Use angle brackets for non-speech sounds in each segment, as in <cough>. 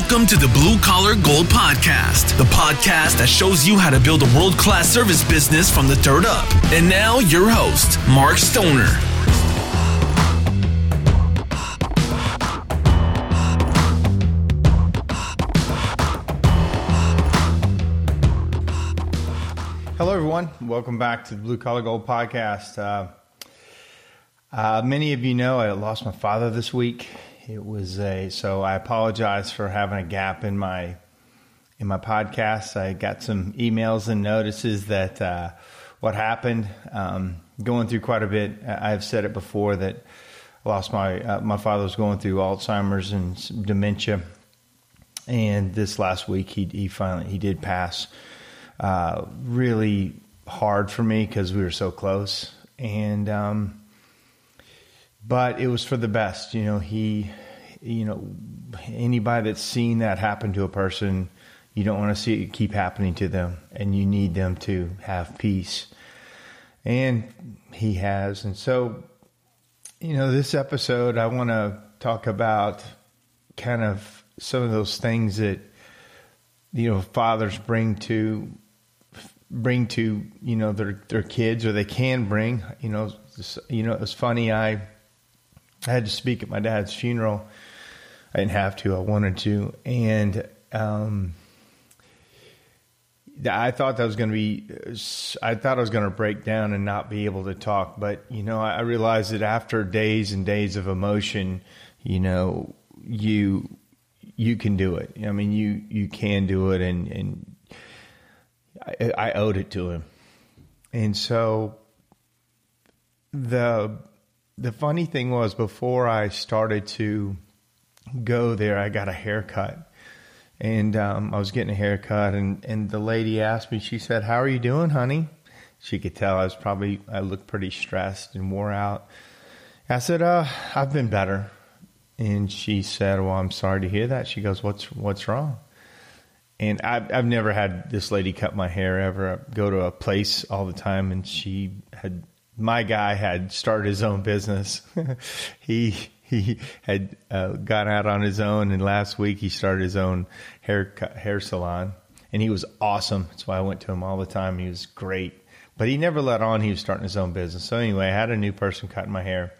Welcome to the Blue Collar Gold Podcast, the podcast that shows you how to build a world class service business from the dirt up. And now, your host, Mark Stoner. Hello, everyone. Welcome back to the Blue Collar Gold Podcast. Uh, uh, many of you know I lost my father this week. It was a so I apologize for having a gap in my in my podcast. I got some emails and notices that uh, what happened. Um, going through quite a bit. I've said it before that I lost my uh, my father was going through Alzheimer's and dementia, and this last week he he finally he did pass. Uh, really hard for me because we were so close, and um, but it was for the best. You know, he, you know, anybody that's seen that happen to a person, you don't want to see it keep happening to them, and you need them to have peace, and he has, and so, you know, this episode I want to talk about kind of some of those things that you know fathers bring to bring to you know their their kids or they can bring you know you know it's funny I I had to speak at my dad's funeral. I didn't have to I wanted to. And um I thought that was going to be I thought I was going to break down and not be able to talk. But you know I realized that after days and days of emotion you know you you can do it. I mean you you can do it and and I, I owed it to him. And so the the funny thing was before I started to go there, I got a haircut. And um, I was getting a haircut, and, and the lady asked me, she said, How are you doing, honey? She could tell I was probably, I looked pretty stressed and wore out. I said, uh, I've been better. And she said, Well, I'm sorry to hear that. She goes, What's, what's wrong? and I've, I've never had this lady cut my hair ever. I go to a place all the time, and she had my guy had started his own business. <laughs> he he had uh, gone out on his own, and last week he started his own hair hair salon, and he was awesome. That's why I went to him all the time. He was great, but he never let on he was starting his own business. So anyway, I had a new person cutting my hair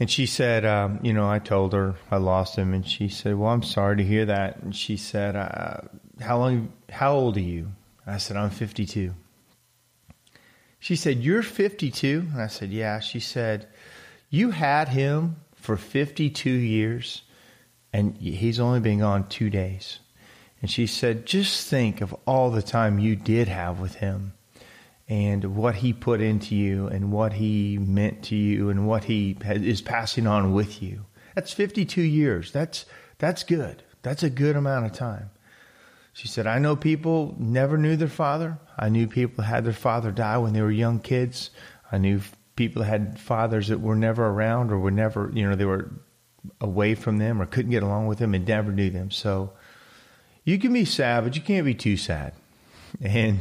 and she said, um, you know, I told her I lost him, and she said, "Well, I'm sorry to hear that." And she said, uh, "How long? How old are you?" I said, "I'm 52." She said, "You're 52?" And I said, "Yeah." She said, "You had him for 52 years, and he's only been gone two days." And she said, "Just think of all the time you did have with him." and what he put into you and what he meant to you and what he is passing on with you. That's 52 years. That's that's good. That's a good amount of time. She said, I know people never knew their father. I knew people had their father die when they were young kids. I knew people had fathers that were never around or were never, you know, they were away from them or couldn't get along with them and never knew them. So you can be sad, but you can't be too sad. <laughs> And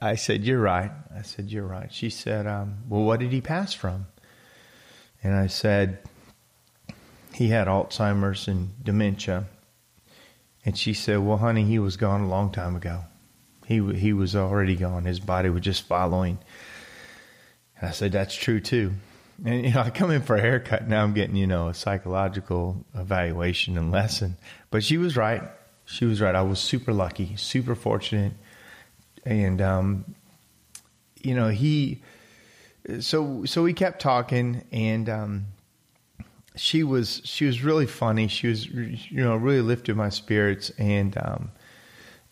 I said, You're right. I said, You're right. She said, um, Well, what did he pass from? And I said, He had Alzheimer's and dementia. And she said, Well, honey, he was gone a long time ago. He, he was already gone. His body was just following. And I said, That's true too. And, you know, I come in for a haircut. Now I'm getting, you know, a psychological evaluation and lesson. But she was right. She was right. I was super lucky, super fortunate and um, you know he so so we kept talking and um, she was she was really funny. She was you know really lifted my spirits. And um,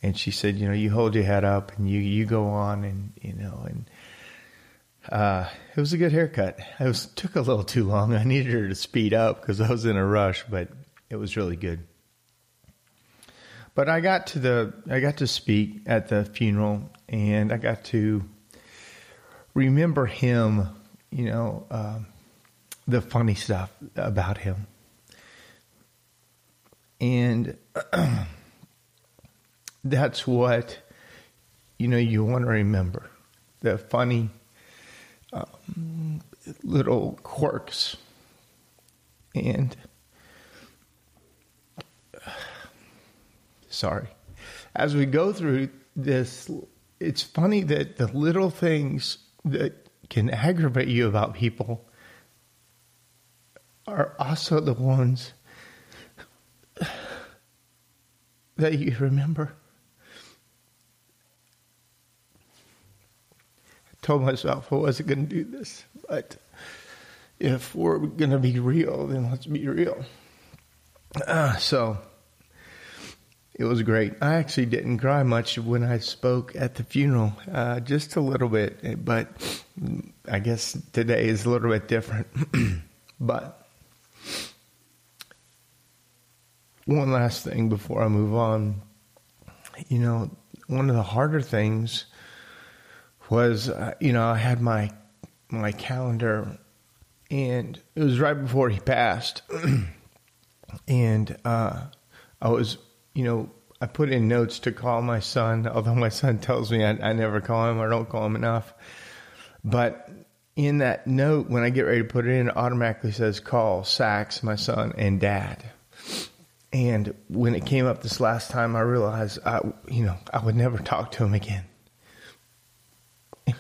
and she said you know you hold your head up and you you go on and you know and uh, it was a good haircut. It was took a little too long. I needed her to speed up because i was in a rush but it was really good. But I got to the I got to speak at the funeral, and I got to remember him. You know, um, the funny stuff about him, and <clears throat> that's what you know you want to remember. The funny um, little quirks. And <sighs> sorry. As we go through this, it's funny that the little things that can aggravate you about people are also the ones that you remember. I told myself I wasn't going to do this, but if we're going to be real, then let's be real. Uh, so it was great. I actually didn't cry much when I spoke at the funeral, uh, just a little bit, but I guess today is a little bit different. <clears throat> but one last thing before I move on. You know, one of the harder things was, uh, you know, I had my my calendar, and it was right before he passed, <clears throat> and uh, I was, you know, I put in notes to call my son, <laughs> although my son tells me I, I never call him or don't call him enough. But in that note, when I get ready to put it in, it automatically says call Sax, my son, and dad. And when it came up this last time, I realized I, you know, I would never talk to him again. that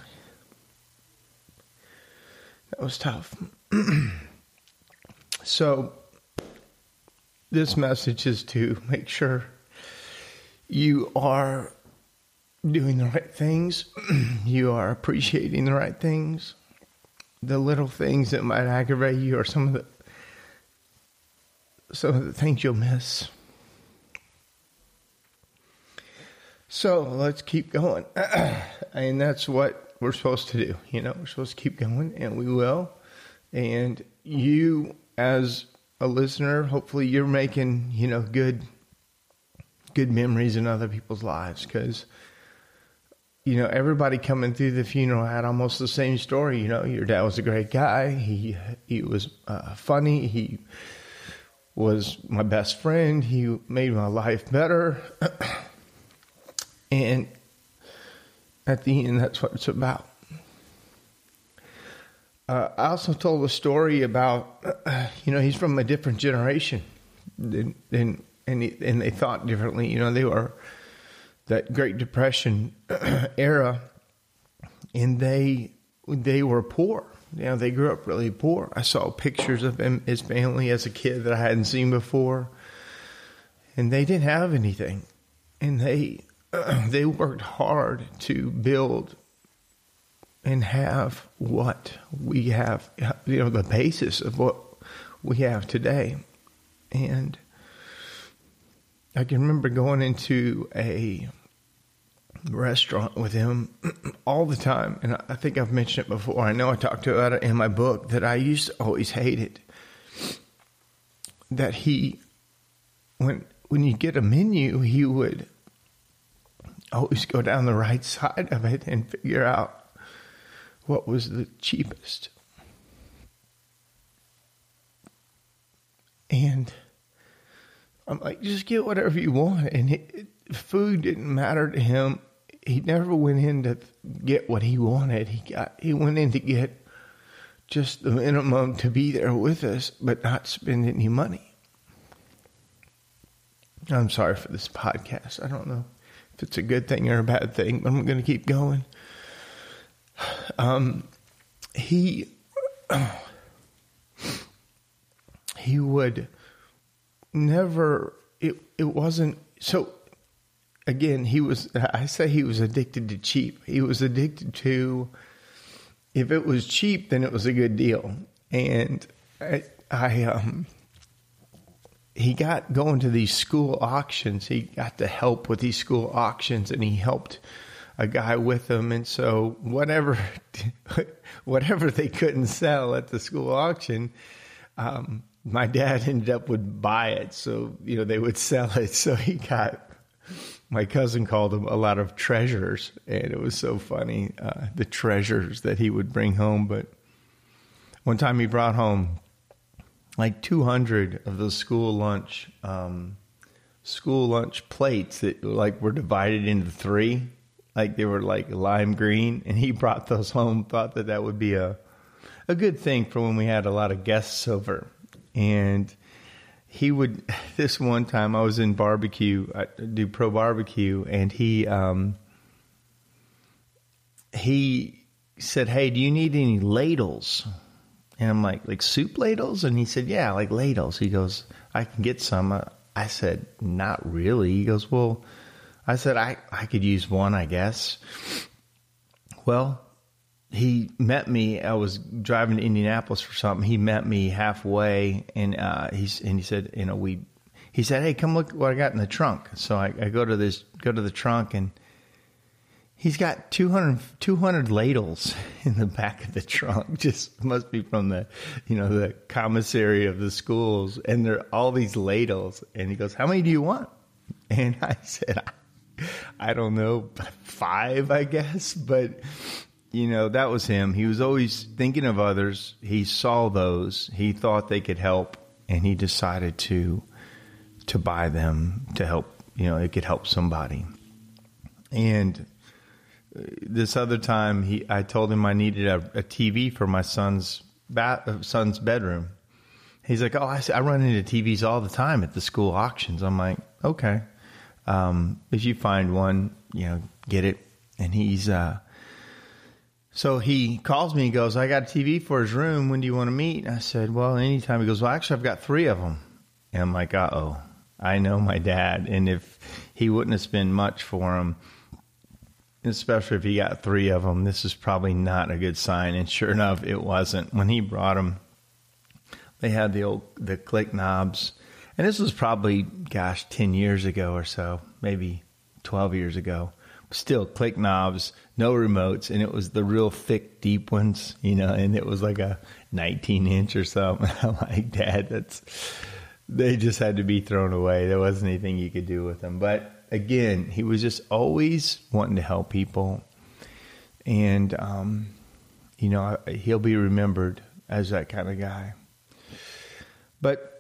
was tough. <clears throat> so, this message is to make sure you are doing the right things, <clears throat> you are appreciating the right things. The little things that might aggravate you are some of the some of the things you'll miss. So let's keep going. <clears throat> and that's what we're supposed to do. You know, we're supposed to keep going, and we will. And you, as a listener, hopefully you're making, you know, good good memories in other people's lives because you know everybody coming through the funeral had almost the same story you know your dad was a great guy he he was uh, funny he was my best friend. He made my life better. <clears throat> and at the end, that's what it's about. Uh, I also told a story about, uh, <clears throat> you know, he's from a different generation, than, and he, and they thought differently. You know, they were that Great Depression <clears throat> era, and they they were poor you know, they grew up really poor. I saw pictures of him, his family as a kid that I hadn't seen before, and they didn't have anything, and they uh, <clears throat> they worked hard to build and have what we have, you know, the basis of what we have today, and I can remember going into a restaurant with him <clears throat> all the time. And I think I've mentioned it before. I know I talked about it in my book that I used to always hate it. That he, when when you get a menu, he would always go down the right side of it and figure out what was the cheapest. And I'm like, just get whatever you want. And it, food didn't matter to him he never went in to get what he wanted. He got he went in to get just the minimum to be there with us, but not spend any money. I'm sorry for this podcast. I don't know if it's a good thing or a bad thing, but I'm going to keep going. Um, he <clears throat> he would never. It it wasn't so again, he was, I say he was addicted to cheap. He was addicted to, if it was cheap, then it was a good deal. And I, I um, he got going to these school auctions. He got to help with these school auctions and he helped a guy with them. And so whatever, <laughs> whatever they couldn't sell at the school auction, um, my dad ended up would buy it. So, you know, they would sell it. <laughs> So he got my cousin called them a lot of treasures, and it was so funny uh, the treasures that he would bring home. But one time he brought home like 200 of those school lunch um, school lunch plates that like were divided into three, like they were like lime green, and he <laughs> brought those home. Thought that that would be a a good thing for when we had a lot of guests over, and he would <laughs> this one time I was in barbecue, I do pro barbecue, and he um, he said, "Hey, do you need any ladles?" And I'm like, "Like soup ladles?" And he said, "Yeah, like ladles." He goes, "I can get some." I said, "Not really." He goes, "Well," I said, "I I could use one, I guess." Well, he met me. I was driving to Indianapolis for something. He met me halfway, and uh, he's and he said, "You know, we." He said, "Hey, come look what I got in the trunk." So I, I go to this, go to the trunk, and he's got 200, 200 ladles <laughs> in the back of the trunk. <laughs> Just must be from the, you know, the commissary of the schools, and there are all these ladles. And he goes, "How many do you want?" <laughs> And I said, "I, I don't know, five, I guess." But you know, that was him. He was always thinking of others. He saw those. He thought they could help, and he decided to to buy them to help. You know, it could help somebody. And uh, this other time, he I told him I needed a, a TV for my son's bat, uh, son's bedroom. He's like, "Oh, I, I run into TVs all the time at the school auctions." I'm like, "Okay, um, if you find one, you know, get it." And he's uh, so he calls me and goes, I got a TV for his room. When do you want to meet? And I said, Well, anytime. He goes, Well, actually, I've got three of them. And I'm like, Uh oh, I know my dad. And if he wouldn't have spent much for him, especially if he got three of them, this is probably not a good sign. And sure enough, it wasn't. When he brought them, they had the old the click knobs. And this was probably, gosh, 10 years ago or so, maybe 12 years ago still click knobs, no remotes, and it was the real thick, deep ones, you know, and it was like a 19 inch or something. <laughs> I'm like, Dad, that's they just had to be thrown away. There wasn't anything you could do with them. But again, he was just always wanting to help people, and um, you know, he'll be remembered as that kind of guy. But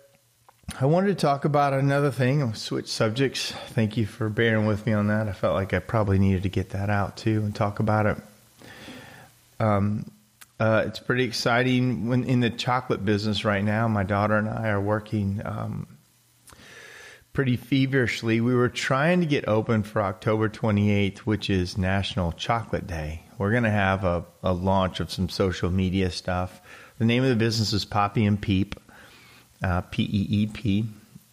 I wanted to talk about another thing. I'll switch subjects. Thank you for bearing with me on that. I felt like I probably needed to get that out too and talk about it. Um, uh, it's pretty exciting when in the chocolate business right now. My daughter and I are working um, pretty feverishly. We were trying to get open for October 28th, which is National Chocolate Day. We're going to have a, a launch of some social media stuff. The name of the business is Poppy and Peep uh, P E E P.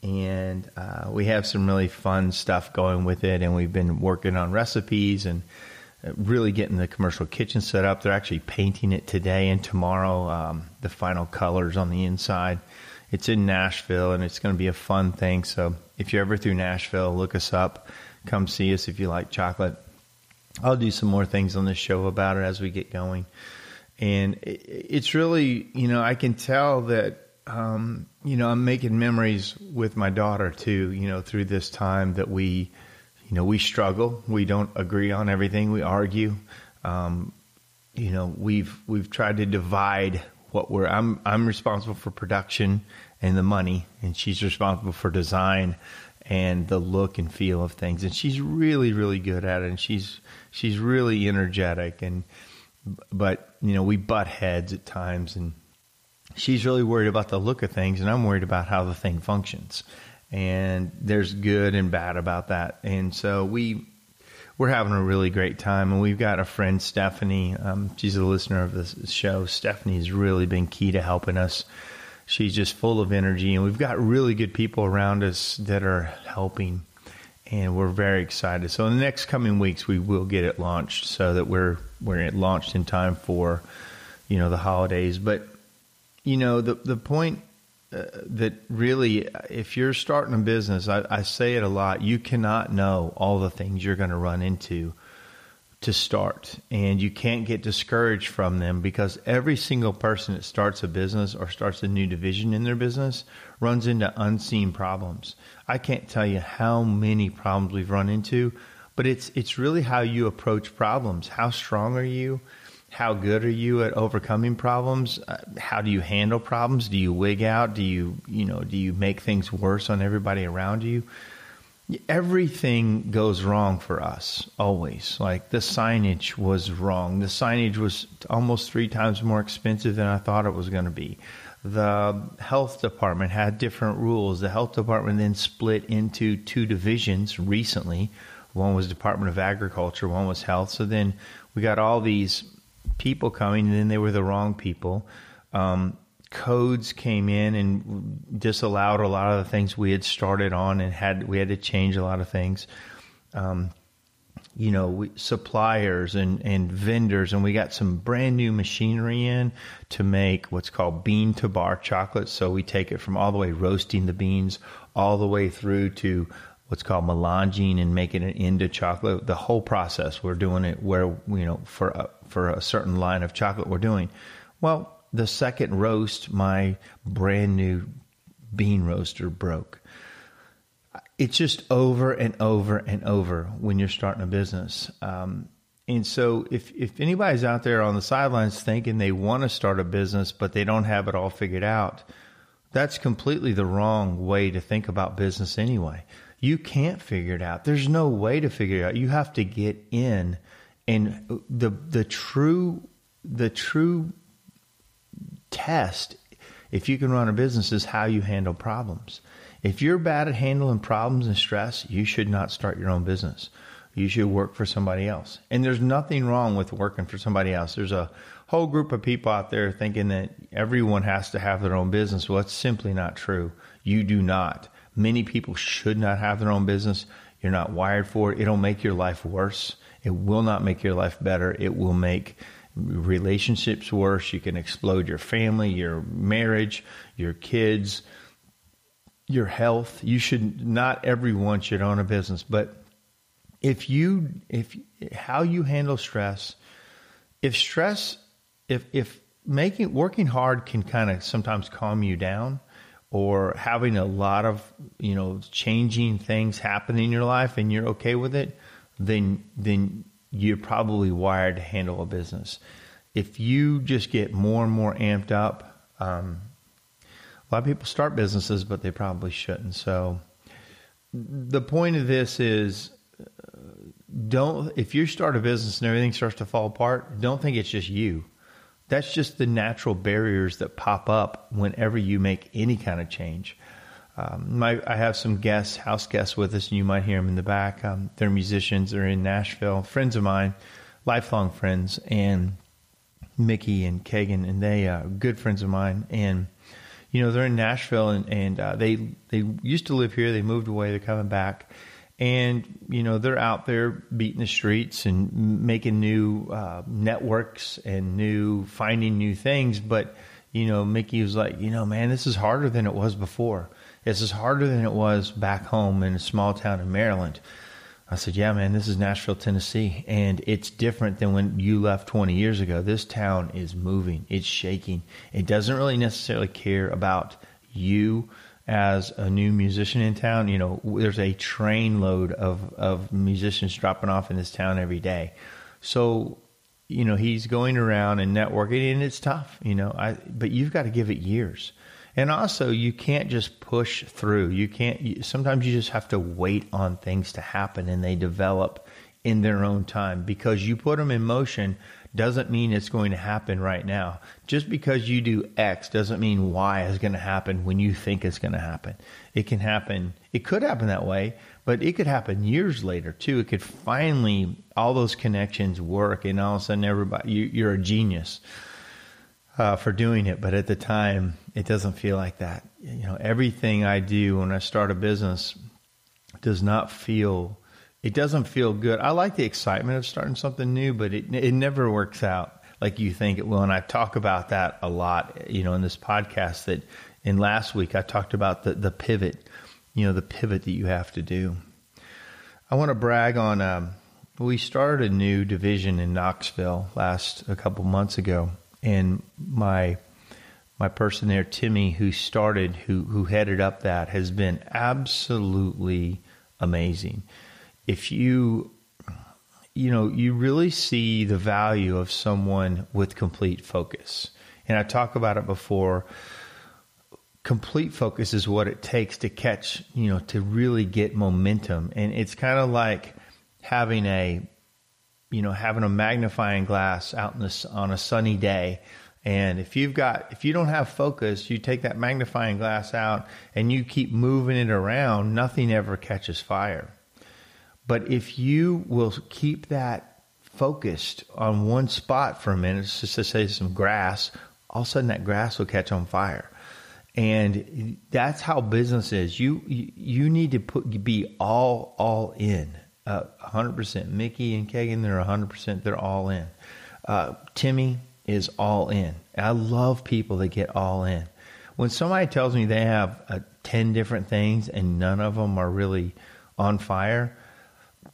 And uh, we have some really fun stuff going with it. And we've been working on recipes and uh, really getting the commercial kitchen set up. They're actually painting it today and tomorrow, um, the final colors on the inside. It's in Nashville and it's going to be a fun thing. So if you're ever through Nashville, look us up. Come see us if you like chocolate. I'll do some more things on this show about it as we get going. And it's really, you know, I can tell that um, you know, I'm making memories with my daughter too, you know, through this time that we, you know, we struggle. We don't agree on everything. We argue. Um, you know, we've we've tried to divide what we're. I'm I'm responsible for production and the money, and she's responsible for design and the look and feel of things. And she's really really good at it, and she's she's really energetic. And but you know, we butt heads at times, and she's really worried about the look of things, and I'm worried about how the thing functions. And there's good and bad about that. And so we we're having a really great time, and we've got a friend Stephanie. Um, she's a listener of this show. Stephanie's really been key to helping us. She's just full of energy, and we've got really good people around us that are helping and we're very excited. So in the next coming weeks, we will get it launched so that we're we're launched in time for you know the holidays. But you know the the point uh, that really, if you're starting a business, I, I, say it a lot. You cannot know all the things you're going to run into to start, and you can't get discouraged from them because every single person that starts a business or starts a new division in their business runs into unseen problems. I can't tell you how many problems we've run into, but it's it's really how you approach problems. How strong are you? How good are you at overcoming problems? Uh, how do you handle problems? Do you wig out? Do you, you know, do you make things worse on everybody around you? Everything goes wrong for us always. Like the signage was wrong. The signage was almost three times more expensive than I thought it was going to be. The health department had different rules. The health department then split into two divisions recently. One was Department of Agriculture, one was health. So then we got all these people coming, and then they were the wrong people. Um, codes came in and disallowed a lot of the things we had started on, and had we had to change a lot of things. Um, you know, we, suppliers and, and vendors, and we got some brand new machinery in to make what's called bean to bar chocolate. So we take it from all the way roasting the beans all the way through to what's called melanging and making it into chocolate. The whole process, we're doing it where, you know, for a, for a certain line of chocolate we're doing. Well, the second roast, my brand new bean roaster broke it's just over and over and over when you're starting a business. Um, and so if, if anybody's out there on the sidelines thinking they want to start a business, but they don't have it all figured out, that's completely the wrong way to think about business anyway. You can't figure it out. There's no way to figure it out. You have to get in and the, the true, the true test if you can run a business is how you handle problems. If you're bad at handling problems and stress, you should not start your own business. You should work for somebody else. And there's nothing wrong with working for somebody else. There's a whole group of people out there thinking that everyone has to have their own business. Well, it's simply not true. You do not. Many people should not have their own business. You're not wired for it. It'll make your life worse. It will not make your life better. It will make relationships worse. You can explode your family, your marriage, your kids your health. You should not everyone should own a business, but if you if how you handle stress, if stress if if making working hard can kind of sometimes calm you down or having a lot of, you know, changing things happen in your life and you're okay with it, then then you're probably wired to handle a business. If you just get more and more amped up, um, a lot of people start businesses, but they probably shouldn't. So the point of this is don't if you start a business and everything starts to fall apart, don't think it's just you. That's just the natural barriers that pop up whenever you make any kind of change. Um, my, I have some guests, house guests with us, and you might hear them in the back. Um, they're musicians. They're in Nashville, friends of mine, lifelong friends, and Mickey and Kagan, and they are good friends of mine. And you know, they're in Nashville and, and uh, they they used to live here. They moved away. They're coming back, and you know they're out there beating the streets and making new uh, networks and new finding new things. But you know, Mickey was like, you know, man, this is harder than it was before. This is harder than it was back home in a small town in Maryland. I said, Yeah, man, this is Nashville, Tennessee. And it's different than when you left 20 years ago. This town is moving, it's shaking. It doesn't really necessarily care about you as a new musician in town. You know, there's a train load of, of musicians dropping off in this town every day. So, you know, he's going around and networking, and it's tough, you know, I, but you've got to give it years. And also, you can't just push through. You can't, sometimes you just have to wait on things to happen and they develop in their own time because you put them in motion doesn't mean it's going to happen right now. Just because you do X doesn't mean Y is going to happen when you think it's going to happen. It can happen, it could happen that way, but it could happen years later too. It could finally, all those connections work and all of a sudden everybody, you, you're a genius uh, for doing it, but at the time, it doesn't feel like that. You know, everything I do when I start a business does not feel. It doesn't feel good. I like the excitement of starting something new, but it it never works out like you think it will. And I talk about that a lot. You know, in this podcast that in last week I talked about the the pivot. You know, the pivot that you have to do. I want to brag on. Um, we started a new division in Knoxville last a couple months ago and my my person there, Timmy, who started, who who headed up that, has been absolutely amazing. If you you know, you really see the value of someone with complete focus. And I talk about it before. Complete focus is what it takes to catch, you know, to really get momentum. And it's kind of like having a you know, having a magnifying glass out in this on a sunny day And if you've got, if you don't have focus, you take that magnifying glass out and you keep moving it around, nothing ever catches fire. But if you will keep that focused on one spot for a minute, just to say some grass, all of a sudden that grass will catch on fire. And that's how business is. You you need to put be all all in, uh, hundred percent. Mickey and Kagan, they're hundred percent. They're all in. Uh, Timmy, is all in. I love people that get all in. When somebody tells me they have uh, 10 different things and none of them are really on fire,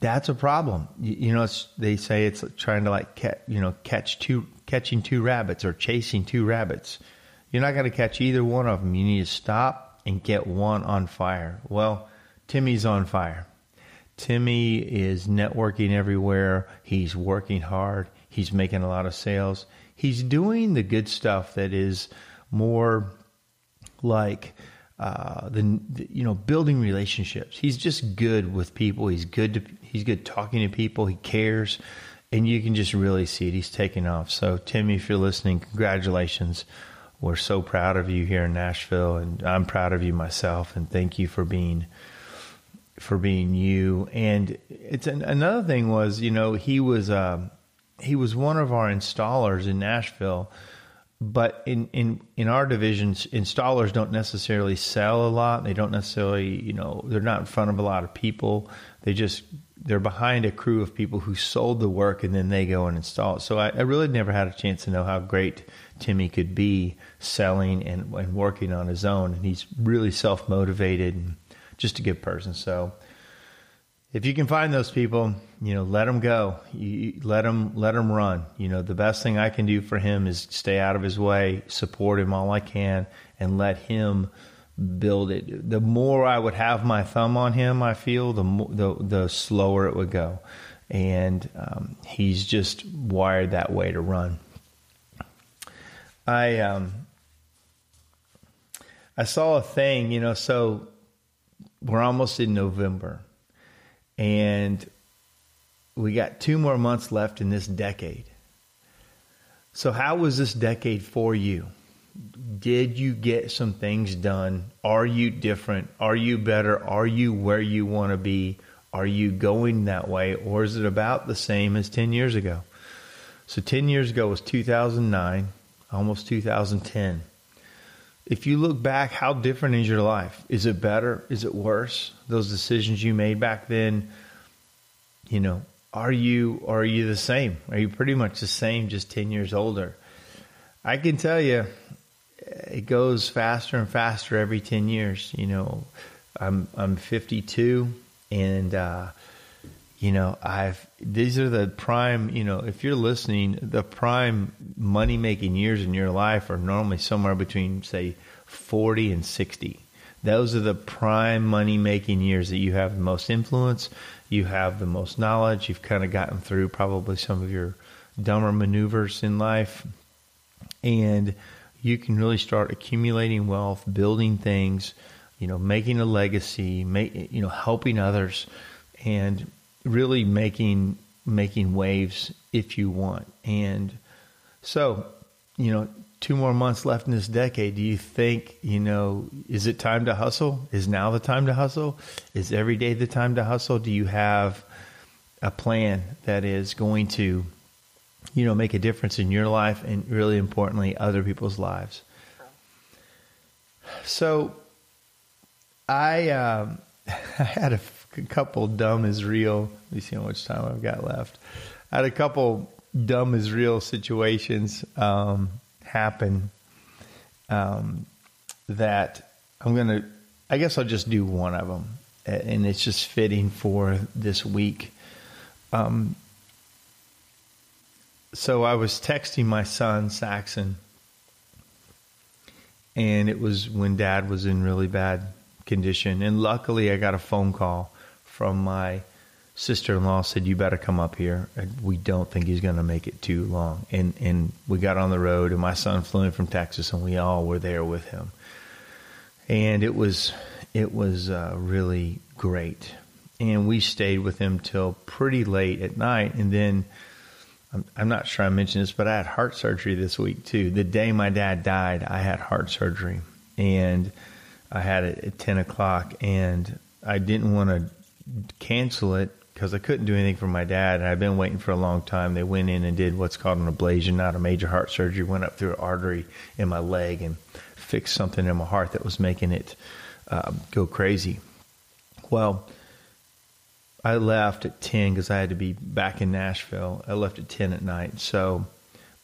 that's a problem. You, you know, they say it's trying to like, catch, you know, catch two, catching two rabbits or chasing two rabbits. You're not going to catch either one of them. You need to stop and get one on fire. Well, Timmy's on fire. Timmy is networking everywhere. He's working hard. He's making a lot of sales he's doing the good stuff that is more like uh, the, the, you know building relationships. He's just good with people. He's good to he's good talking to people. He cares, and you can just really see it. He's taking off. So Timmy, if you're listening, congratulations. We're so proud of you here in Nashville, and I'm proud of you myself. And thank you for being for being you. And it's an, another thing was you know he was. Uh, he was one of our installers in Nashville. But in, in, in our divisions, installers don't necessarily sell a lot. They don't necessarily, you know, they're not in front of a lot of people. They just, they're behind a crew of people who sold the work and then they go and install it. So I, I really never had a chance to know how great Timmy could be selling and, and working on his own. And he's really self motivated and just a good person. So if you can find those people, you know, let them go. You, let them let them run. You know, the best thing I can do for him is stay out of his way, support him all I can, and let him build it. The more I would have my thumb on him, I feel the more, the the slower it would go, and um, he's just wired that way to run. I um I saw a thing, you know, so we're almost in November and we got two more months left in this decade. So, how was this decade for you? Did you get some things done? Are you different? Are you better? Are you where you want to be? Are you going that way? Or is it about the same as 10 years ago? So, 10 years ago was 2009, almost 2010. If you look back, how different is your life? Is it better? Is it worse? Those decisions you made back then, you know, are you are you the same? Are you pretty much the same, just ten years older? I can tell you, it goes faster and faster every ten years. You know, I'm I'm 52, and uh, you know I've these are the prime. You know, if you're listening, the prime money making years in your life are normally somewhere between say 40 and 60. Those are the prime money making years that you have the most influence, you have the most knowledge, you've kind of gotten through probably some of your dumber maneuvers in life, and you can really start accumulating wealth, building things, you know, making a legacy, make, you know, helping others, and really making making waves if you want. And so, you know, two more months left in this decade, do you think, you know, is it time to hustle? Is now the time to hustle? Is every day the time to hustle? Do you have a plan that is going to, you know, make a difference in your life and really importantly, other people's lives? So I, um, <laughs> I had a, couple dumb is real. Let me see how much time I've got left. I had a couple dumb is real situations. Um, happen um, that I'm going to, I guess I'll just do one of them. And it's just fitting for this week. Um, so I was texting my son, Saxon, and it was when dad was in really bad condition. And luckily, I got a phone call from my sister-in-law said, "You better come up here. We don't think he's going to make it too long." And and we got on the road, and my son flew in from Texas, and we all were there with him. And it was it was uh, really great. And we stayed with him till pretty late at night, and then I'm, I'm not sure I mentioned this, but I had heart surgery this week too. The day my dad died, I had heart surgery, and I had it at 10 o'clock, and I didn't want to cancel it because I couldn't do anything for my dad, and I've been waiting for a long time. They went in and did what's called an ablation, not a major heart surgery. Went up through an artery in my leg and fixed something in my heart that was making it uh, go crazy. Well, I left at 10 because I had to be back in Nashville. I left at 10 at night. So,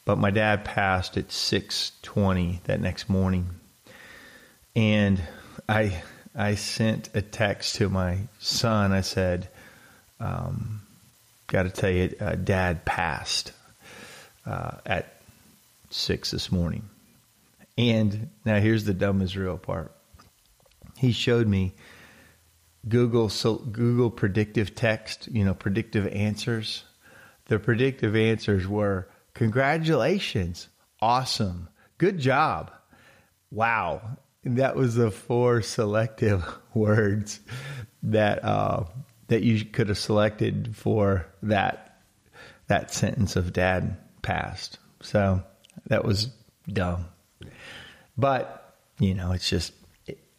but my dad passed at 6:20 that next morning. And I I sent a text to my son. I said, um, "Got to tell you, uh, Dad passed uh, at six this morning." And now here's the dumb is real part. He showed me Google so Google predictive text, you know, predictive answers. The predictive answers were congratulations, awesome, good job, wow. That was the four selective <laughs> words that uh, that you could have selected for that that sentence of dad passed. So that was dumb. But, you know, it's just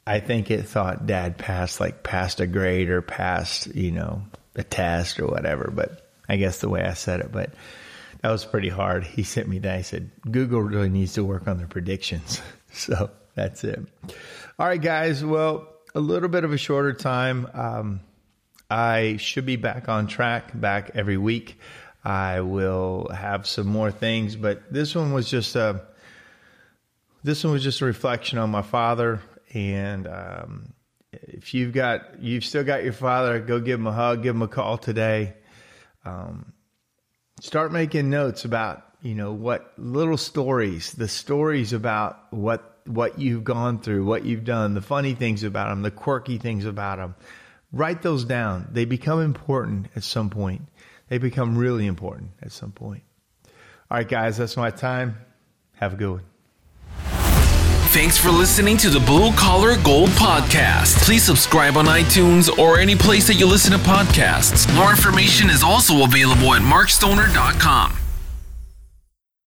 I think it thought dad passed like passed a grade or passed, you know, a test or whatever, but I guess the way I said it, but that was pretty hard. He sent me that. He said, Google really needs to work on their predictions. <laughs> so that's it. All right, guys. Well, a little bit of a shorter time. Um, I should be back on track, back every week. I will have some more things, but this one was just a, this one was just a reflection on my father. And um, if you've got, you've still got your father, go give him a hug, give him a call today. Um, start making notes about, you know, what little stories, the stories about what what you've gone through, what you've done, the funny things about them, the quirky things about them. Write those down. They become important at some point. They become really important at some point. All right, guys, that's my time. Have a good one. Thanks for listening to the Blue Collar Gold Podcast. Please subscribe on iTunes or any place that you listen to podcasts. More information is also available at markstoner.com.